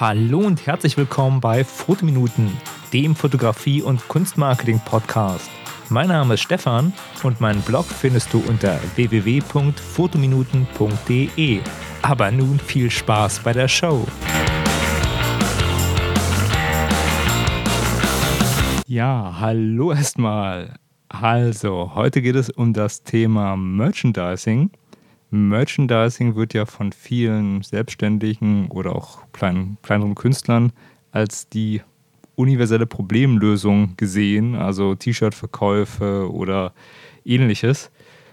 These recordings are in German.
Hallo und herzlich willkommen bei Fotominuten, dem Fotografie- und Kunstmarketing-Podcast. Mein Name ist Stefan und meinen Blog findest du unter www.fotominuten.de. Aber nun viel Spaß bei der Show. Ja, hallo erstmal. Also, heute geht es um das Thema Merchandising. Merchandising wird ja von vielen Selbstständigen oder auch kleinen, kleineren Künstlern als die universelle Problemlösung gesehen, also T-Shirt-Verkäufe oder ähnliches.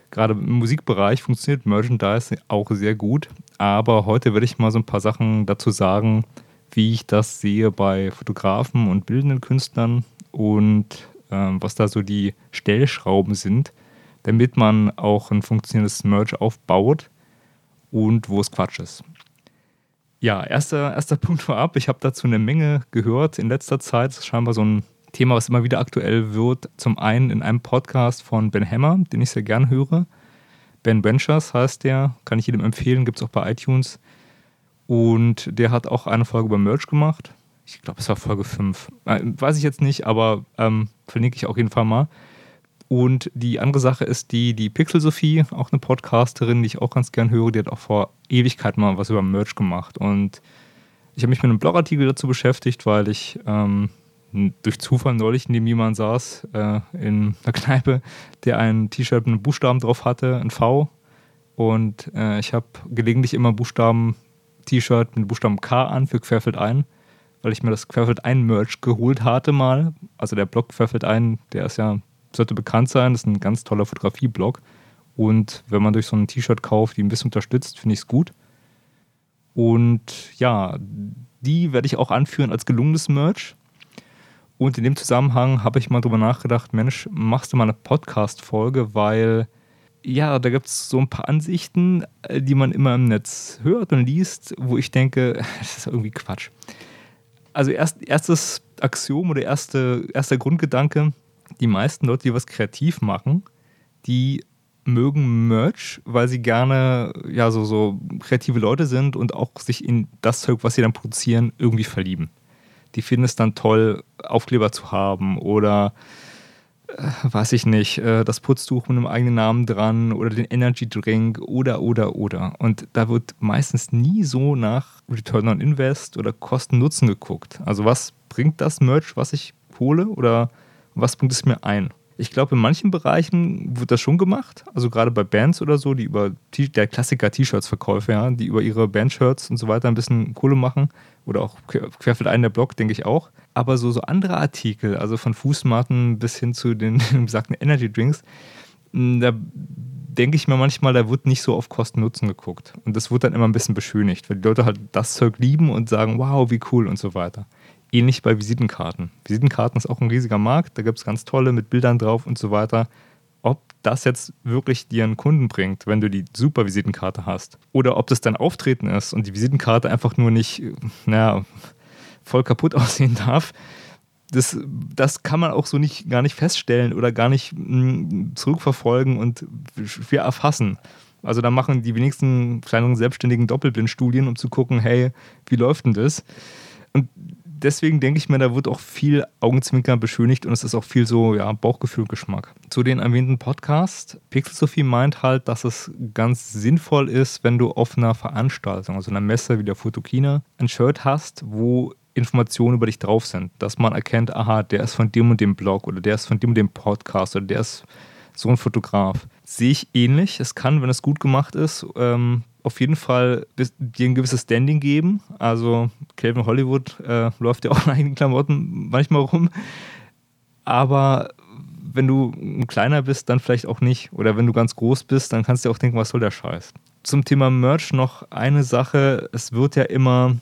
Gerade im Musikbereich funktioniert Merchandising auch sehr gut, aber heute werde ich mal so ein paar Sachen dazu sagen, wie ich das sehe bei Fotografen und bildenden Künstlern und ähm, was da so die Stellschrauben sind, damit man auch ein funktionierendes Merch aufbaut und wo es Quatsch ist. Ja, erster, erster Punkt vorab. Ich habe dazu eine Menge gehört in letzter Zeit. Das ist scheinbar so ein Thema, was immer wieder aktuell wird. Zum einen in einem Podcast von Ben Hammer, den ich sehr gern höre. Ben Ventures heißt der, kann ich jedem empfehlen, gibt es auch bei iTunes. Und der hat auch eine Folge über Merch gemacht. Ich glaube, es war Folge 5. Äh, weiß ich jetzt nicht, aber ähm, verlinke ich auf jeden Fall mal. Und die andere Sache ist die, die Pixel Sophie, auch eine Podcasterin, die ich auch ganz gern höre, die hat auch vor Ewigkeit mal was über Merch gemacht. Und ich habe mich mit einem Blogartikel dazu beschäftigt, weil ich ähm, durch Zufall neulich neben jemandem saß äh, in einer Kneipe, der ein T-Shirt mit einem Buchstaben drauf hatte, ein V. Und äh, ich habe gelegentlich immer Buchstaben-T-Shirt mit dem Buchstaben K an für Querfeld ein, weil ich mir das Querfeld ein Merch geholt hatte mal. Also der Blog Querfeld ein, der ist ja sollte bekannt sein. Das ist ein ganz toller Fotografie-Blog. Und wenn man durch so ein T-Shirt kauft, die ein bisschen unterstützt, finde ich es gut. Und ja, die werde ich auch anführen als gelungenes Merch. Und in dem Zusammenhang habe ich mal drüber nachgedacht, Mensch, machst du mal eine Podcast-Folge, weil ja, da gibt es so ein paar Ansichten, äh, die man immer im Netz hört und liest, wo ich denke, das ist irgendwie Quatsch. Also erst, erstes Axiom oder erste, erster Grundgedanke, die meisten Leute, die was kreativ machen, die mögen Merch, weil sie gerne ja so, so kreative Leute sind und auch sich in das Zeug, was sie dann produzieren, irgendwie verlieben. Die finden es dann toll, Aufkleber zu haben oder äh, weiß ich nicht, äh, das Putztuch mit einem eigenen Namen dran oder den Energy Drink oder oder oder. Und da wird meistens nie so nach Return on Invest oder Kosten-Nutzen geguckt. Also was bringt das Merch, was ich hole oder was bringt es mir ein? Ich glaube, in manchen Bereichen wird das schon gemacht. Also gerade bei Bands oder so, die über der Klassiker T-Shirts-Verkäufe, ja, die über ihre Bandshirts und so weiter ein bisschen Kohle machen. Oder auch querfeld ein der Blog, denke ich auch. Aber so, so andere Artikel, also von Fußmatten bis hin zu den besagten Energy Drinks, hm, da denke ich mir manchmal, da wird nicht so auf Kosten-Nutzen geguckt. Und das wird dann immer ein bisschen beschönigt, weil die Leute halt das Zeug lieben und sagen, wow, wie cool und so weiter. Ähnlich bei Visitenkarten. Visitenkarten ist auch ein riesiger Markt, da gibt es ganz tolle mit Bildern drauf und so weiter. Ob das jetzt wirklich dir einen Kunden bringt, wenn du die super Visitenkarte hast, oder ob das dein Auftreten ist und die Visitenkarte einfach nur nicht, naja, voll kaputt aussehen darf, das, das kann man auch so nicht, gar nicht feststellen oder gar nicht mh, hm, zurückverfolgen und schwer erfassen. Also da machen die wenigsten kleineren Selbstständigen Doppelblindstudien, um zu gucken, hey, wie läuft denn das? Und deswegen denke ich mir, da wird auch viel Augenzwinkern beschönigt und es ist auch viel so, ja, Bauchgefühl, Geschmack. Zu den erwähnten Podcast, Pixel Sophie meint halt, dass es ganz sinnvoll ist, wenn du auf einer Veranstaltung, also einer Messe wie der Fotokina, ein Shirt hast, wo Informationen über dich drauf sind, dass man erkennt, aha, der ist von dem und dem Blog oder der ist von dem und dem Podcast oder der ist so ein Fotograf. Sehe ich ähnlich. Es kann, wenn es gut gemacht ist, ähm, auf jeden Fall dir ein gewisses Standing geben. Also Calvin Hollywood äh, läuft ja auch in eigenen Klamotten manchmal rum. Aber wenn du kleiner bist, dann vielleicht auch nicht. Oder wenn du ganz groß bist, dann kannst du auch denken, was soll der Scheiß. Zum Thema Merch noch eine Sache. Es wird ja immer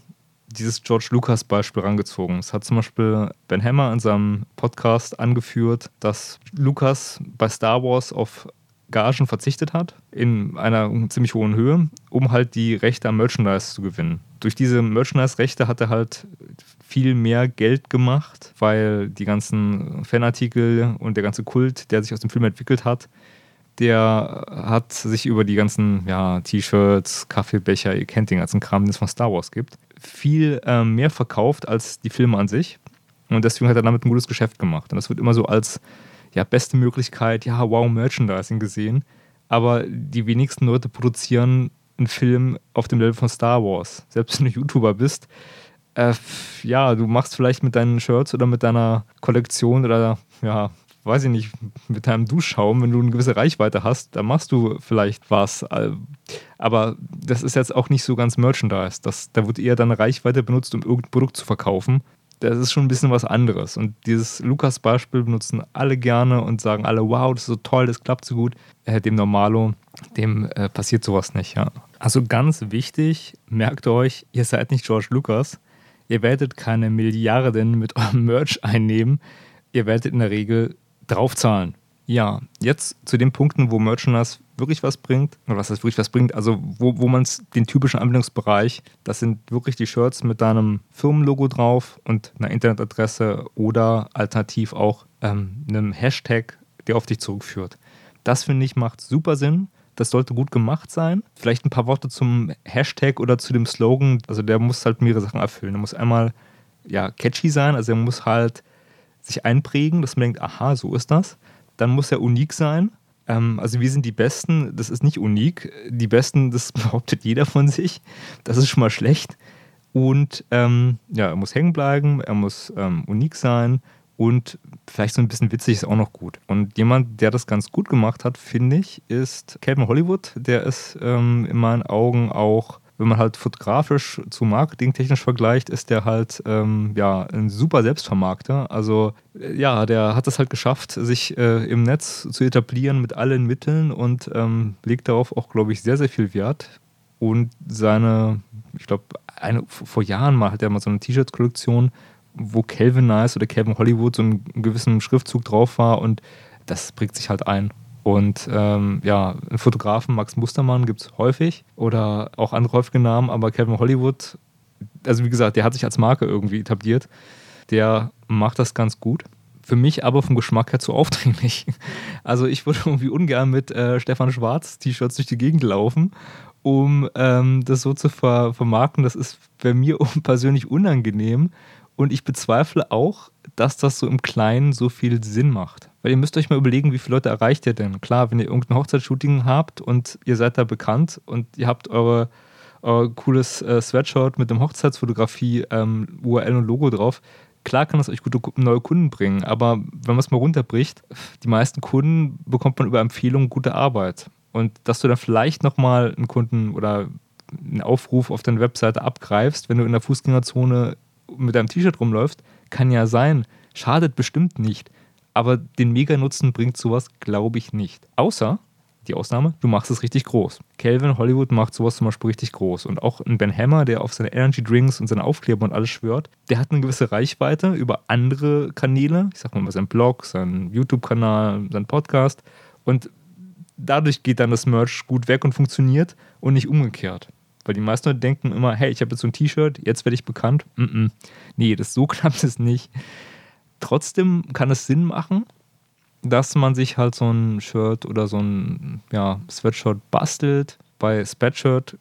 dieses George Lucas Beispiel rangezogen. Es hat zum Beispiel Ben Hammer in seinem Podcast angeführt, dass Lucas bei Star Wars auf Gagen verzichtet hat, in einer ziemlich hohen Höhe, um halt die Rechte am Merchandise zu gewinnen. Durch diese Merchandise-Rechte hat er halt viel mehr Geld gemacht, weil die ganzen Fanartikel und der ganze Kult, der sich aus dem Film entwickelt hat, der hat sich über die ganzen ja, T-Shirts, Kaffeebecher, ihr kennt den ganzen Kram, den es von Star Wars gibt, viel äh, mehr verkauft als die Filme an sich. Und deswegen hat er damit ein gutes Geschäft gemacht. Und das wird immer so als ja, beste Möglichkeit, ja, wow, Merchandising gesehen. Aber die wenigsten Leute produzieren einen Film auf dem Level von Star Wars. Selbst wenn du YouTuber bist, äh, ja, du machst vielleicht mit deinen Shirts oder mit deiner Kollektion oder ja, weiß ich nicht, mit deinem Duschschaum, wenn du eine gewisse Reichweite hast, dann machst du vielleicht was. Äh, aber das ist jetzt auch nicht so ganz Merchandise. Das, da wird eher deine Reichweite benutzt, um irgendein Produkt zu verkaufen. Das ist schon ein bisschen was anderes. Und dieses Lukas-Beispiel benutzen alle gerne und sagen alle, wow, das ist so toll, das klappt so gut. Äh, dem Normalo, dem äh, passiert sowas nicht, ja. Also ganz wichtig, merkt euch, ihr seid nicht George Lucas. Ihr werdet keine Milliarden mit eurem Merch einnehmen. Ihr werdet in der Regel draufzahlen. Ja, jetzt zu den Punkten, wo Merchandise wirklich was bringt, oder was das wirklich was bringt, also wo, wo man es, den typischen Anwendungsbereich, das sind wirklich die Shirts mit deinem Firmenlogo drauf und einer Internetadresse oder alternativ auch ähm, einem Hashtag, der auf dich zurückführt. Das finde ich macht super Sinn. Das sollte gut gemacht sein. Vielleicht ein paar Worte zum Hashtag oder zu dem Slogan. Also der muss halt mehrere Sachen erfüllen. Der muss einmal ja, catchy sein, also er muss halt sich einprägen, dass man denkt, aha, so ist das. Dann muss er unique sein. Ähm, also wir sind die Besten, das ist nicht unique. Die Besten, das behauptet jeder von sich. Das ist schon mal schlecht. Und ähm, ja, er muss hängen bleiben, er muss ähm, unique sein und vielleicht so ein bisschen witzig ist auch noch gut. Und jemand, der das ganz gut gemacht hat, finde ich, ist Calvin Hollywood. Der ist ähm, in meinen Augen auch wenn man halt fotografisch zu marketingtechnisch vergleicht, ist der halt ähm, ja, ein super Selbstvermarkter. Also äh, ja, der hat es halt geschafft, sich äh, im Netz zu etablieren mit allen Mitteln und ähm, legt darauf auch, glaube ich, sehr, sehr viel Wert. Und seine, ich glaube, vor Jahren mal hat er mal so eine T-Shirt-Kollektion, wo Calvin Nice oder Calvin Hollywood so einen gewissen Schriftzug drauf war und das bringt sich halt ein. Und ähm, ja, einen Fotografen, Max Mustermann, gibt es häufig oder auch andere häufige Namen, aber Kevin Hollywood, also wie gesagt, der hat sich als Marke irgendwie etabliert. Der macht das ganz gut. Für mich aber vom Geschmack her zu aufdringlich. Also ich würde irgendwie ungern mit äh, Stefan Schwarz T-Shirts durch die Gegend laufen, um ähm, das so zu ver vermarkten. Das ist bei mir persönlich unangenehm. Und ich bezweifle auch, dass das so im Kleinen so viel Sinn macht. Weil ihr müsst euch mal überlegen, wie viele Leute erreicht ihr denn? Klar, wenn ihr irgendein Hochzeitsshooting habt und ihr seid da bekannt und ihr habt eure, euer cooles äh, Sweatshirt mit dem Hochzeitsfotografie ähm, URL und Logo drauf, klar kann das euch gute neue Kunden bringen, aber wenn man es mal runterbricht, die meisten Kunden bekommt man über Empfehlungen gute Arbeit. Und dass du dann vielleicht nochmal einen Kunden oder einen Aufruf auf deine Webseite abgreifst, wenn du in der Fußgängerzone mit deinem T-Shirt rumläufst, kann ja sein. Schadet bestimmt nicht. Aber den Mega-Nutzen bringt sowas, glaube ich, nicht. Außer, die Ausnahme, du machst es richtig groß. Calvin Hollywood macht sowas zum Beispiel richtig groß. Und auch ein Ben Hammer, der auf seine Energy Drinks und seine Aufkleber und alles schwört, der hat eine gewisse Reichweite über andere Kanäle. Ich sag mal, sein Blog, sein YouTube-Kanal, sein Podcast. Und dadurch geht dann das Merch gut weg und funktioniert und nicht umgekehrt. Weil die meisten Leute denken immer, hey, ich habe jetzt so ein T-Shirt, jetzt werde ich bekannt. Mm -mm. Nee, das so klappt es nicht. Trotzdem kann es Sinn machen, dass man sich halt so ein Shirt oder so ein ja, Sweatshirt bastelt. Bei Sweatshirt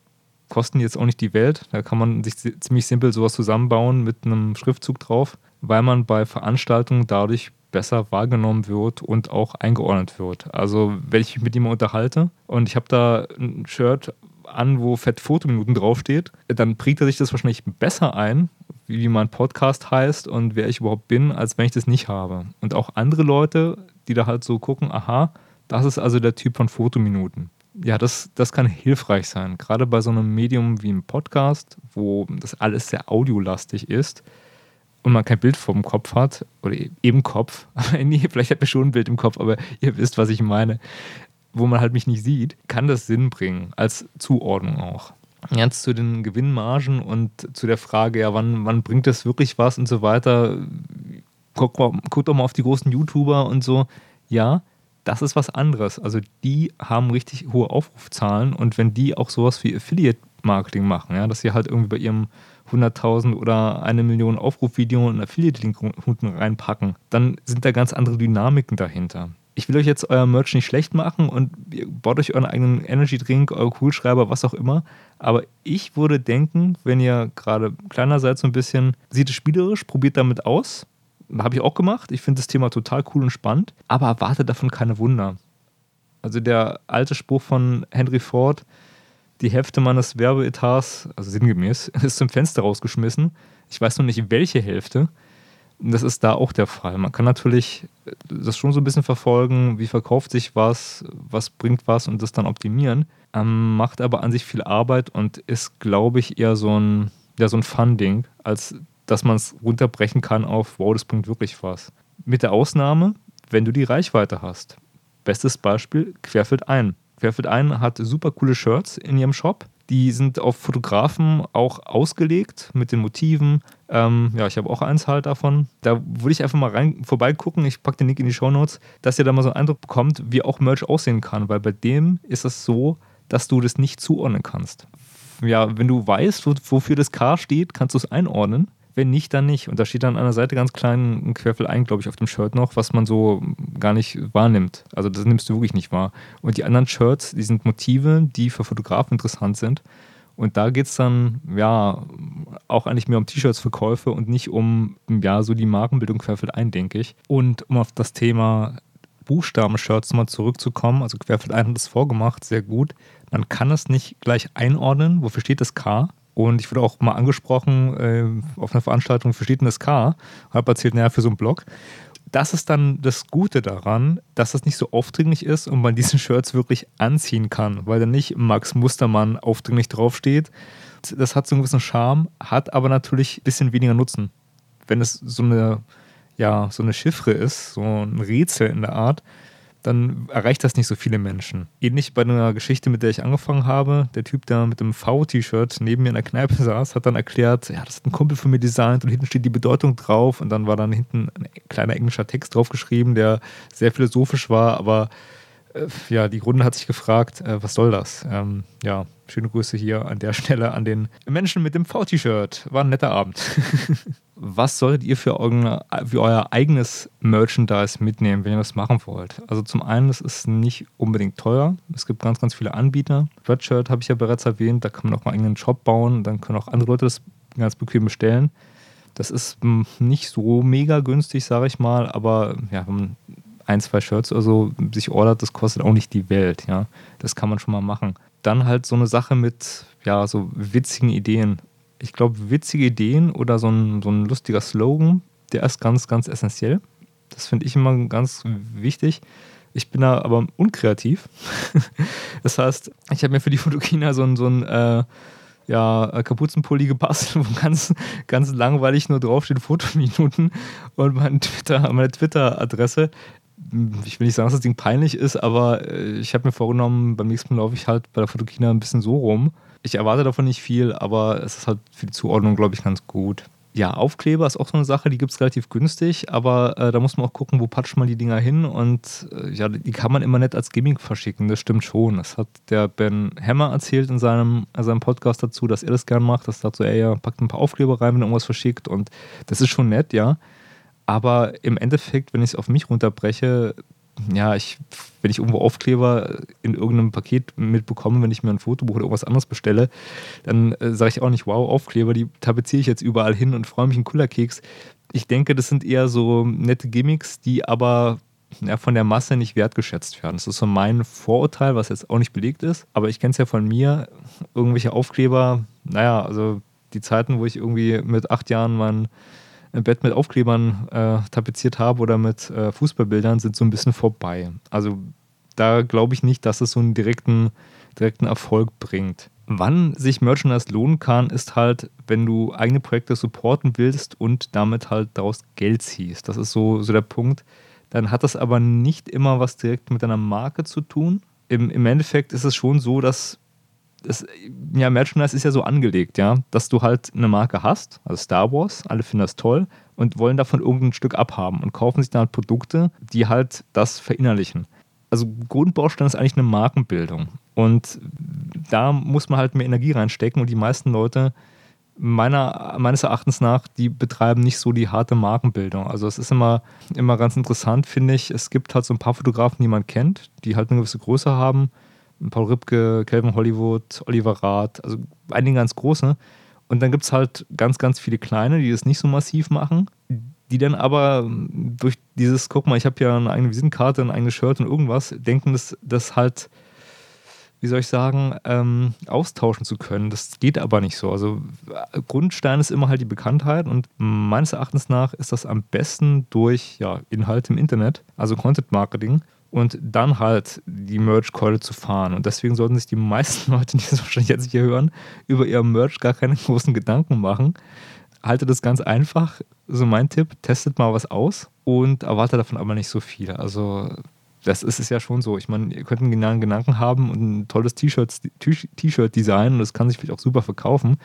kosten jetzt auch nicht die Welt. Da kann man sich ziemlich simpel sowas zusammenbauen mit einem Schriftzug drauf, weil man bei Veranstaltungen dadurch besser wahrgenommen wird und auch eingeordnet wird. Also, wenn ich mich mit jemandem unterhalte und ich habe da ein Shirt an, wo fett Fotominuten draufsteht, dann prägt er sich das wahrscheinlich besser ein, wie mein Podcast heißt und wer ich überhaupt bin, als wenn ich das nicht habe. Und auch andere Leute, die da halt so gucken, aha, das ist also der Typ von Fotominuten. Ja, das, das kann hilfreich sein. Gerade bei so einem Medium wie einem Podcast, wo das alles sehr audiolastig ist und man kein Bild vor dem Kopf hat oder im Kopf. nee, vielleicht hat man schon ein Bild im Kopf, aber ihr wisst, was ich meine. Wo man halt mich nicht sieht, kann das Sinn bringen, als Zuordnung auch. Jetzt zu den Gewinnmargen und zu der Frage, ja, wann, wann bringt das wirklich was und so weiter. Guck, guck doch mal auf die großen YouTuber und so. Ja, das ist was anderes. Also die haben richtig hohe Aufrufzahlen und wenn die auch sowas wie Affiliate-Marketing machen, ja, dass sie halt irgendwie bei ihrem 100.000 oder eine Million Aufrufvideo und Affiliate-Link unten reinpacken, dann sind da ganz andere Dynamiken dahinter. Ich will euch jetzt euer Merch nicht schlecht machen und ihr baut euch euren eigenen Energy Drink, euren Kugelschreiber, was auch immer. Aber ich würde denken, wenn ihr gerade kleiner seid, so ein bisschen, sieht es spielerisch, probiert damit aus. Habe ich auch gemacht. Ich finde das Thema total cool und spannend, aber erwartet davon keine Wunder. Also der alte Spruch von Henry Ford, die Hälfte meines Werbeetats, also sinngemäß, ist zum Fenster rausgeschmissen. Ich weiß noch nicht, welche Hälfte. Das ist da auch der Fall. Man kann natürlich das schon so ein bisschen verfolgen, wie verkauft sich was, was bringt was und das dann optimieren. Ähm, macht aber an sich viel Arbeit und ist, glaube ich, eher so ein, ja, so ein Funding, als dass man es runterbrechen kann auf, wow, das bringt wirklich was. Mit der Ausnahme, wenn du die Reichweite hast. Bestes Beispiel, Querfeld ein. Querfeld ein hat super coole Shirts in ihrem Shop. Die sind auf Fotografen auch ausgelegt mit den Motiven. Ähm, ja, ich habe auch eins halt davon. Da würde ich einfach mal rein vorbeigucken. Ich packe den Link in die Show Notes, dass ihr da mal so einen Eindruck bekommt, wie auch Merch aussehen kann. Weil bei dem ist es so, dass du das nicht zuordnen kannst. Ja, wenn du weißt, wofür das K steht, kannst du es einordnen. Wenn nicht, dann nicht. Und da steht dann an der Seite ganz klein ein Querfeld ein, glaube ich, auf dem Shirt noch, was man so gar nicht wahrnimmt. Also das nimmst du wirklich nicht wahr. Und die anderen Shirts, die sind Motive, die für Fotografen interessant sind. Und da geht es dann, ja, auch eigentlich mehr um T-Shirts-Verkäufe und nicht um, ja, so die Markenbildung Querfeld ein, denke ich. Und um auf das Thema Buchstaben-Shirts mal zurückzukommen, also Querfeld ein hat das vorgemacht, sehr gut. Man kann es nicht gleich einordnen, wofür steht das K? Und ich wurde auch mal angesprochen äh, auf einer Veranstaltung für das K. Habe erzählt, naja, für so einen Blog. Das ist dann das Gute daran, dass das nicht so aufdringlich ist und man diesen Shirts wirklich anziehen kann, weil dann nicht Max Mustermann aufdringlich draufsteht. Das hat so einen gewissen Charme, hat aber natürlich ein bisschen weniger Nutzen. Wenn es so eine, ja, so eine Chiffre ist, so ein Rätsel in der Art, dann erreicht das nicht so viele Menschen. Ähnlich bei einer Geschichte, mit der ich angefangen habe. Der Typ, der mit dem V-T-Shirt neben mir in der Kneipe saß, hat dann erklärt, ja, das hat ein Kumpel von mir designt und hinten steht die Bedeutung drauf und dann war dann hinten ein kleiner englischer Text draufgeschrieben, der sehr philosophisch war, aber äh, ja, die Runde hat sich gefragt, äh, was soll das? Ähm, ja, schöne Grüße hier an der Stelle an den Menschen mit dem V-T-Shirt. War ein netter Abend. was solltet ihr für, euren, für euer eigenes Merchandise mitnehmen, wenn ihr das machen wollt? Also zum einen, es ist nicht unbedingt teuer. Es gibt ganz, ganz viele Anbieter. Redshirt habe ich ja bereits erwähnt, da kann man auch einen eigenen Shop bauen, dann können auch andere Leute das ganz bequem bestellen. Das ist hm, nicht so mega günstig, sage ich mal, aber ja, wenn man ein, zwei Shirts oder so sich ordert, das kostet auch nicht die Welt, ja. Das kann man schon mal machen. Dann halt so eine Sache mit, ja, so witzigen Ideen. Ich glaube, witzige Ideen oder so ein, so ein lustiger Slogan, der ist ganz, ganz essentiell. Das finde ich immer ganz wichtig. Ich bin da aber unkreativ. das heißt, ich habe mir für die Fotokina so ein, so ein äh, ja, Kapuzenpulli gebastelt, wo ganz, ganz langweilig nur draufsteht Fotominuten und mein Twitter, meine Twitter-Adresse ich will nicht sagen, dass das Ding peinlich ist, aber äh, ich habe mir vorgenommen, beim nächsten Mal laufe ich halt bei der Fotokina ein bisschen so rum. Ich erwarte davon nicht viel, aber es ist halt für die Zuordnung, glaube ich, ganz gut. Ja, Aufkleber ist auch so eine Sache, die gibt es relativ günstig, aber äh, da muss man auch gucken, wo patscht man die Dinger hin und äh, ja, die kann man immer nicht als Gimmick verschicken, das stimmt schon. Das hat der Ben Hammer erzählt in seinem, in seinem Podcast dazu, dass er das gern macht, dass dazu er ja packt ein paar Aufkleber rein, wenn er irgendwas verschickt und das ist schon nett, ja. Aber im Endeffekt, wenn ich es auf mich runterbreche, ja, ich, wenn ich irgendwo Aufkleber in irgendeinem Paket mitbekomme, wenn ich mir ein Fotobuch oder irgendwas anderes bestelle, dann äh, sage ich auch nicht, wow, Aufkleber, die tapeziere ich jetzt überall hin und freue mich einen Kullerkeks. Ich denke, das sind eher so nette Gimmicks, die aber ja, von der Masse nicht wertgeschätzt werden. Das ist so mein Vorurteil, was jetzt auch nicht belegt ist. Aber ich kenne es ja von mir, irgendwelche Aufkleber, naja, also die Zeiten, wo ich irgendwie mit acht Jahren mein ein Bett mit Aufklebern äh, tapeziert habe oder mit äh, Fußballbildern, sind so ein bisschen vorbei. Also da glaube ich nicht, dass es so einen direkten, direkten Erfolg bringt. Wann sich Merchandise lohnen kann, ist halt, wenn du eigene Projekte supporten willst und damit halt daraus Geld ziehst. Das ist so, so der Punkt. Dann hat das aber nicht immer was direkt mit deiner Marke zu tun. Im, Im Endeffekt ist es schon so, dass es, ja, Merchandise ist ja so angelegt, ja, dass du halt eine Marke hast, also Star Wars, alle finden das toll und wollen davon irgendein Stück abhaben und kaufen sich dann Produkte, die halt das verinnerlichen. Also Grundbaustein ist eigentlich eine Markenbildung und da muss man halt mehr Energie reinstecken und die meisten Leute meiner, meines Erachtens nach, die betreiben nicht so die harte Markenbildung. Also es ist immer, immer ganz interessant, finde ich. Es gibt halt so ein paar Fotografen, die man kennt, die halt eine gewisse Größe haben. Paul Ripke, Calvin Hollywood, Oliver Rath, also einige ganz große. Und dann gibt es halt ganz, ganz viele kleine, die das nicht so massiv machen, die dann aber durch dieses, guck mal, ich habe ja eine eigene Visitenkarte, ein eigenes Shirt und irgendwas, denken, dass das halt wie soll ich sagen, ähm, austauschen zu können. Das geht aber nicht so. Also Grundstein ist immer halt die Bekanntheit und meines Erachtens nach ist das am besten durch ja, Inhalte im Internet, also Content Marketing und dann halt die Merch-Keule zu fahren. Und deswegen sollten sich die meisten Leute, die das wahrscheinlich jetzt hier hören, über ihr Merch gar keine großen Gedanken machen. Haltet das ganz einfach. So mein Tipp, testet mal was aus und erwartet davon aber nicht so viel. Also das ist es ja schon so. Ich meine, ihr könnt einen genialen Gedanken haben und ein tolles T-Shirt designen und das kann sich vielleicht auch super verkaufen.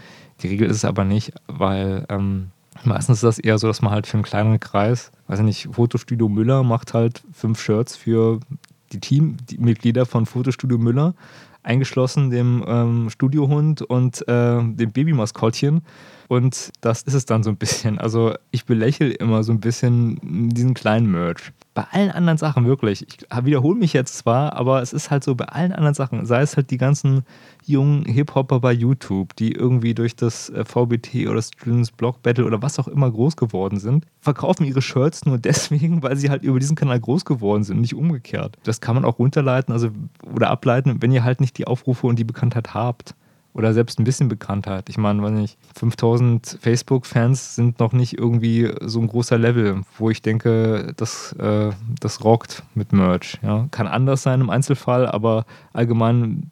Die Regel ist es aber nicht, weil ähm, meistens ist das eher so, dass man halt für einen kleineren Kreis, weiß ich nicht, Fotostudio Müller macht halt fünf Shirts für die Teammitglieder von Fotostudio Müller, eingeschlossen dem ähm, Studiohund und äh, dem Babymaskottchen. Und das ist es dann so ein bisschen. Also ich belächle immer so ein bisschen diesen kleinen Merch. Bei allen anderen Sachen wirklich. Ich wiederhole mich jetzt zwar, aber es ist halt so bei allen anderen Sachen, sei es halt die ganzen jungen Hip-Hopper bei YouTube, die irgendwie durch das äh, VBT oder Students Block Battle oder was auch immer groß geworden sind, verkaufen ihre Shirts nur deswegen, weil sie halt über diesen Kanal groß geworden sind, nicht umgekehrt. Das kann man auch runterleiten, also oder ableiten, wenn ihr halt nicht die Aufrufe und die Bekanntheit habt oder selbst ein bisschen Bekanntheit. Ich meine, wenn ich 5000 Facebook-Fans sind noch nicht irgendwie so ein großer Level, wo ich denke, das, äh, das rockt mit Merch. Ja. Kann anders sein im Einzelfall, aber allgemein,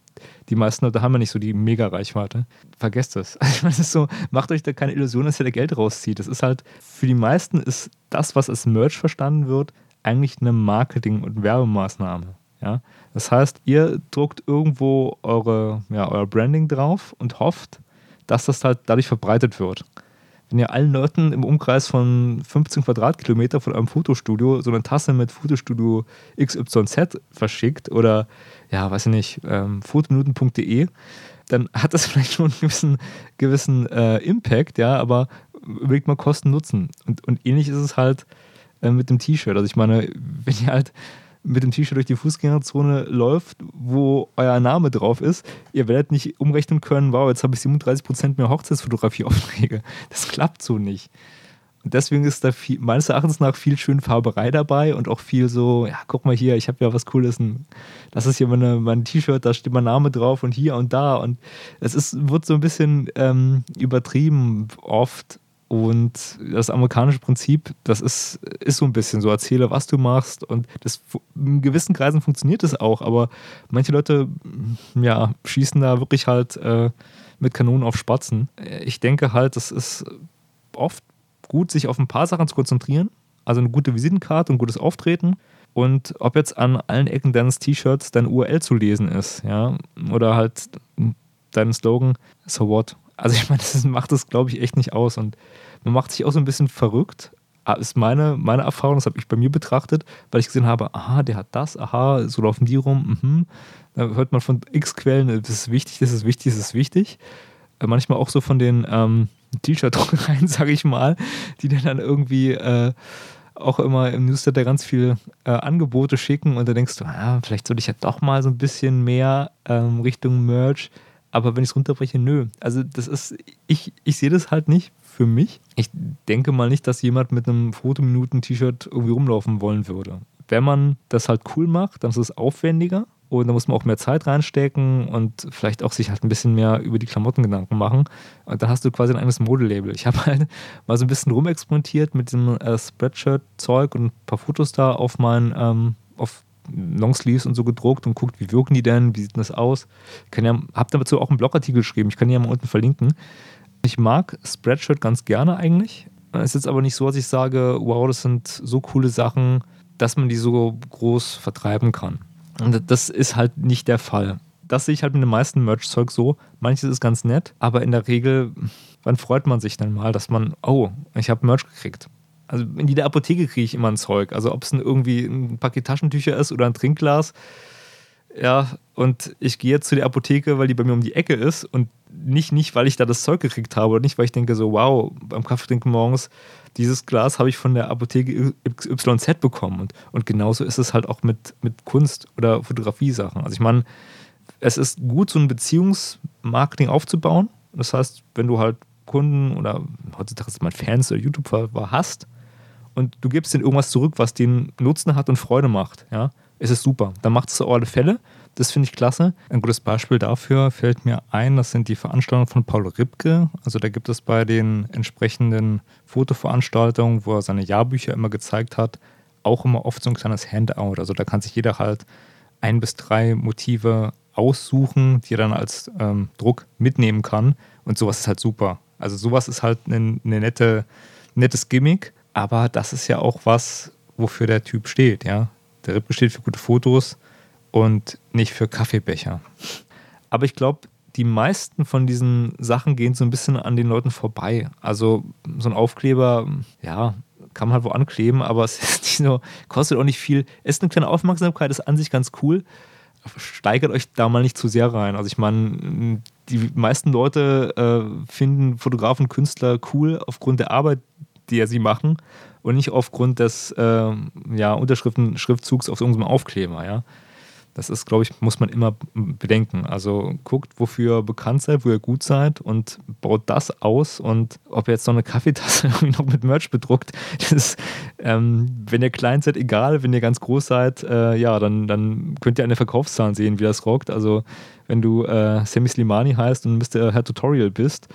die meisten Leute haben ja nicht so die Mega-Reichweite. Vergesst das. Also, das so, macht euch da keine Illusion, dass ihr da Geld rauszieht. Das ist halt, für die meisten ist das, was als Merch verstanden wird, eigentlich eine Marketing- und Werbemaßnahme. Ja? Das heißt, ihr druckt irgendwo eure, ja, euer Branding drauf und hofft, dass das halt dadurch verbreitet wird. Wenn ihr allen Leuten im Umkreis von 15 Quadratkilometer von eurem Fotostudio so eine Tasse mit Fotostudio XYZ verschickt oder, ja, weiß ich nicht, ähm, fotominuten.de, dann hat das vielleicht schon einen gewissen, gewissen äh, Impact, ja, aber überlegt mal Kosten Nutzen. Und, und ähnlich ist es halt äh, mit dem T-Shirt. Also ich meine, wenn ihr halt mit dem T-Shirt durch die Fußgängerzone läuft, wo euer Name drauf ist, ihr werdet nicht umrechnen können, wow, jetzt habe ich 37% mehr Hochzeitsfotografieaufträge. Das klappt so nicht. Und deswegen ist da viel, meines Erachtens nach viel schön Farberei dabei und auch viel so, ja, guck mal hier, ich habe ja was Cooles. Das ist hier meine, mein T-Shirt, da steht mein Name drauf und hier und da. Und es ist, wird so ein bisschen ähm, übertrieben oft und das amerikanische Prinzip, das ist, ist so ein bisschen so, erzähle, was du machst. Und das, in gewissen Kreisen funktioniert es auch, aber manche Leute ja, schießen da wirklich halt äh, mit Kanonen auf Spatzen. Ich denke halt, es ist oft gut, sich auf ein paar Sachen zu konzentrieren. Also eine gute Visitenkarte und gutes Auftreten. Und ob jetzt an allen Ecken deines T-Shirts dein URL zu lesen ist, ja, oder halt dein Slogan, so what, also ich meine, das macht das, glaube ich, echt nicht aus. Und man macht sich auch so ein bisschen verrückt. Ah, ist meine, meine Erfahrung, das habe ich bei mir betrachtet, weil ich gesehen habe, aha, der hat das, aha, so laufen die rum. Mhm. Da hört man von x Quellen, das ist wichtig, das ist wichtig, das ist wichtig. Äh, manchmal auch so von den ähm, T-Shirt-Druckereien, sage ich mal, die dann irgendwie äh, auch immer im Newsletter ganz viel äh, Angebote schicken und da denkst du, ah, vielleicht sollte ich ja doch mal so ein bisschen mehr ähm, Richtung Merch aber wenn ich es runterbreche, nö. Also das ist, ich, ich sehe das halt nicht für mich. Ich denke mal nicht, dass jemand mit einem Fotominuten-T-Shirt irgendwie rumlaufen wollen würde. Wenn man das halt cool macht, dann ist es aufwendiger und da muss man auch mehr Zeit reinstecken und vielleicht auch sich halt ein bisschen mehr über die Klamotten Gedanken machen. Und dann hast du quasi ein eigenes Modelabel. Ich habe halt mal so ein bisschen rumexperimentiert mit dem äh, Spreadshirt-Zeug und ein paar Fotos da auf mein, ähm, auf Longsleeves und so gedruckt und guckt, wie wirken die denn, wie sieht das aus. Ich ja, habe dazu auch einen Blogartikel geschrieben, ich kann die ja mal unten verlinken. Ich mag Spreadshirt ganz gerne eigentlich. Es ist jetzt aber nicht so, dass ich sage, wow, das sind so coole Sachen, dass man die so groß vertreiben kann. Und das ist halt nicht der Fall. Das sehe ich halt mit dem meisten Merch-Zeug so. Manches ist ganz nett, aber in der Regel, wann freut man sich dann mal, dass man, oh, ich habe Merch gekriegt. Also in jeder Apotheke kriege ich immer ein Zeug. Also ob es irgendwie ein Paket Taschentücher ist oder ein Trinkglas. Ja, und ich gehe jetzt zu der Apotheke, weil die bei mir um die Ecke ist und nicht, nicht, weil ich da das Zeug gekriegt habe oder nicht, weil ich denke so, wow, beim Kaffee trinken morgens, dieses Glas habe ich von der Apotheke XYZ bekommen. Und, und genauso ist es halt auch mit, mit Kunst oder Fotografie-Sachen. Also ich meine, es ist gut, so ein Beziehungsmarketing aufzubauen. Das heißt, wenn du halt Kunden oder heutzutage ist man Fans oder YouTuber hast und du gibst denen irgendwas zurück, was den Nutzen hat und Freude macht, ja, ist es super. Dann macht es auf alle Fälle. Das finde ich klasse. Ein gutes Beispiel dafür fällt mir ein, das sind die Veranstaltungen von Paul Ripke. Also da gibt es bei den entsprechenden Fotoveranstaltungen, wo er seine Jahrbücher immer gezeigt hat, auch immer oft so ein kleines Handout. Also da kann sich jeder halt ein bis drei Motive aussuchen, die er dann als ähm, Druck mitnehmen kann. Und sowas ist halt super. Also sowas ist halt ein eine nette, nettes Gimmick, aber das ist ja auch was, wofür der Typ steht, ja. Der Rippe steht für gute Fotos und nicht für Kaffeebecher. Aber ich glaube, die meisten von diesen Sachen gehen so ein bisschen an den Leuten vorbei. Also so ein Aufkleber, ja, kann man halt wo ankleben, aber es so, kostet auch nicht viel. Ist eine kleine Aufmerksamkeit, ist an sich ganz cool. Steigert euch da mal nicht zu sehr rein. Also ich meine, die meisten Leute äh, finden Fotografen, Künstler cool aufgrund der Arbeit, die sie machen und nicht aufgrund des äh, ja, Unterschriften-Schriftzugs auf irgendeinem Aufkleber. Ja? Das ist, glaube ich, muss man immer bedenken. Also guckt, wofür ihr bekannt seid, wo ihr gut seid und baut das aus. Und ob ihr jetzt noch eine Kaffeetasse irgendwie noch mit Merch bedruckt, das ist, ähm, wenn ihr klein seid, egal. Wenn ihr ganz groß seid, äh, ja, dann, dann könnt ihr an den Verkaufszahlen sehen, wie das rockt. Also wenn du äh, Semi Slimani heißt und Mr. Herr Tutorial bist,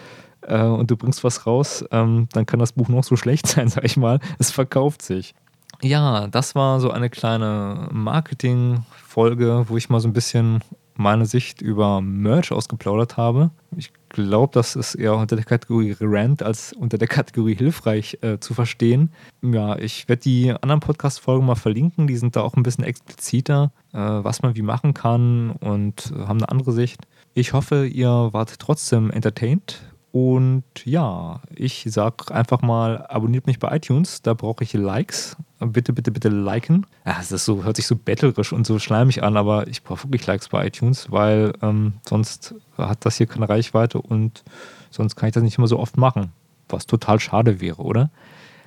äh, und du bringst was raus, ähm, dann kann das Buch noch so schlecht sein, sag ich mal. Es verkauft sich. Ja, das war so eine kleine Marketing-Folge, wo ich mal so ein bisschen meine Sicht über Merch ausgeplaudert habe. Ich glaube, das ist eher unter der Kategorie Rant als unter der Kategorie hilfreich äh, zu verstehen. Ja, ich werde die anderen Podcast-Folgen mal verlinken. Die sind da auch ein bisschen expliziter, äh, was man wie machen kann und haben eine andere Sicht. Ich hoffe, ihr wart trotzdem entertained und ja, ich sag einfach mal, abonniert mich bei iTunes, da brauche ich Likes. Bitte, bitte, bitte liken. Das ist so, hört sich so bettlerisch und so schleimig an, aber ich brauche wirklich Likes bei iTunes, weil ähm, sonst hat das hier keine Reichweite und sonst kann ich das nicht immer so oft machen. Was total schade wäre, oder?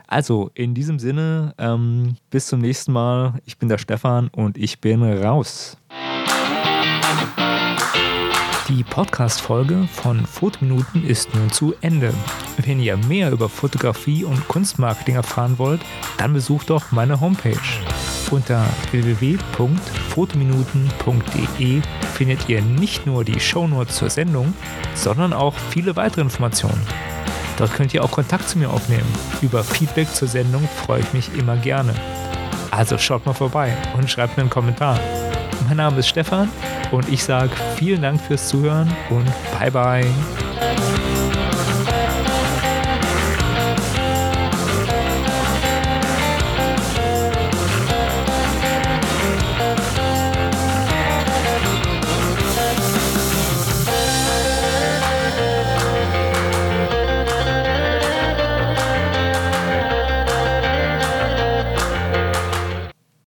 Also, in diesem Sinne, ähm, bis zum nächsten Mal. Ich bin der Stefan und ich bin raus. Die Podcast-Folge von Fotominuten ist nun zu Ende. Wenn ihr mehr über Fotografie und Kunstmarketing erfahren wollt, dann besucht doch meine Homepage. Unter www.fotominuten.de findet ihr nicht nur die Shownotes zur Sendung, sondern auch viele weitere Informationen. Dort könnt ihr auch Kontakt zu mir aufnehmen. Über Feedback zur Sendung freue ich mich immer gerne. Also schaut mal vorbei und schreibt mir einen Kommentar. Mein Name ist Stefan und ich sage vielen Dank fürs Zuhören und bye bye.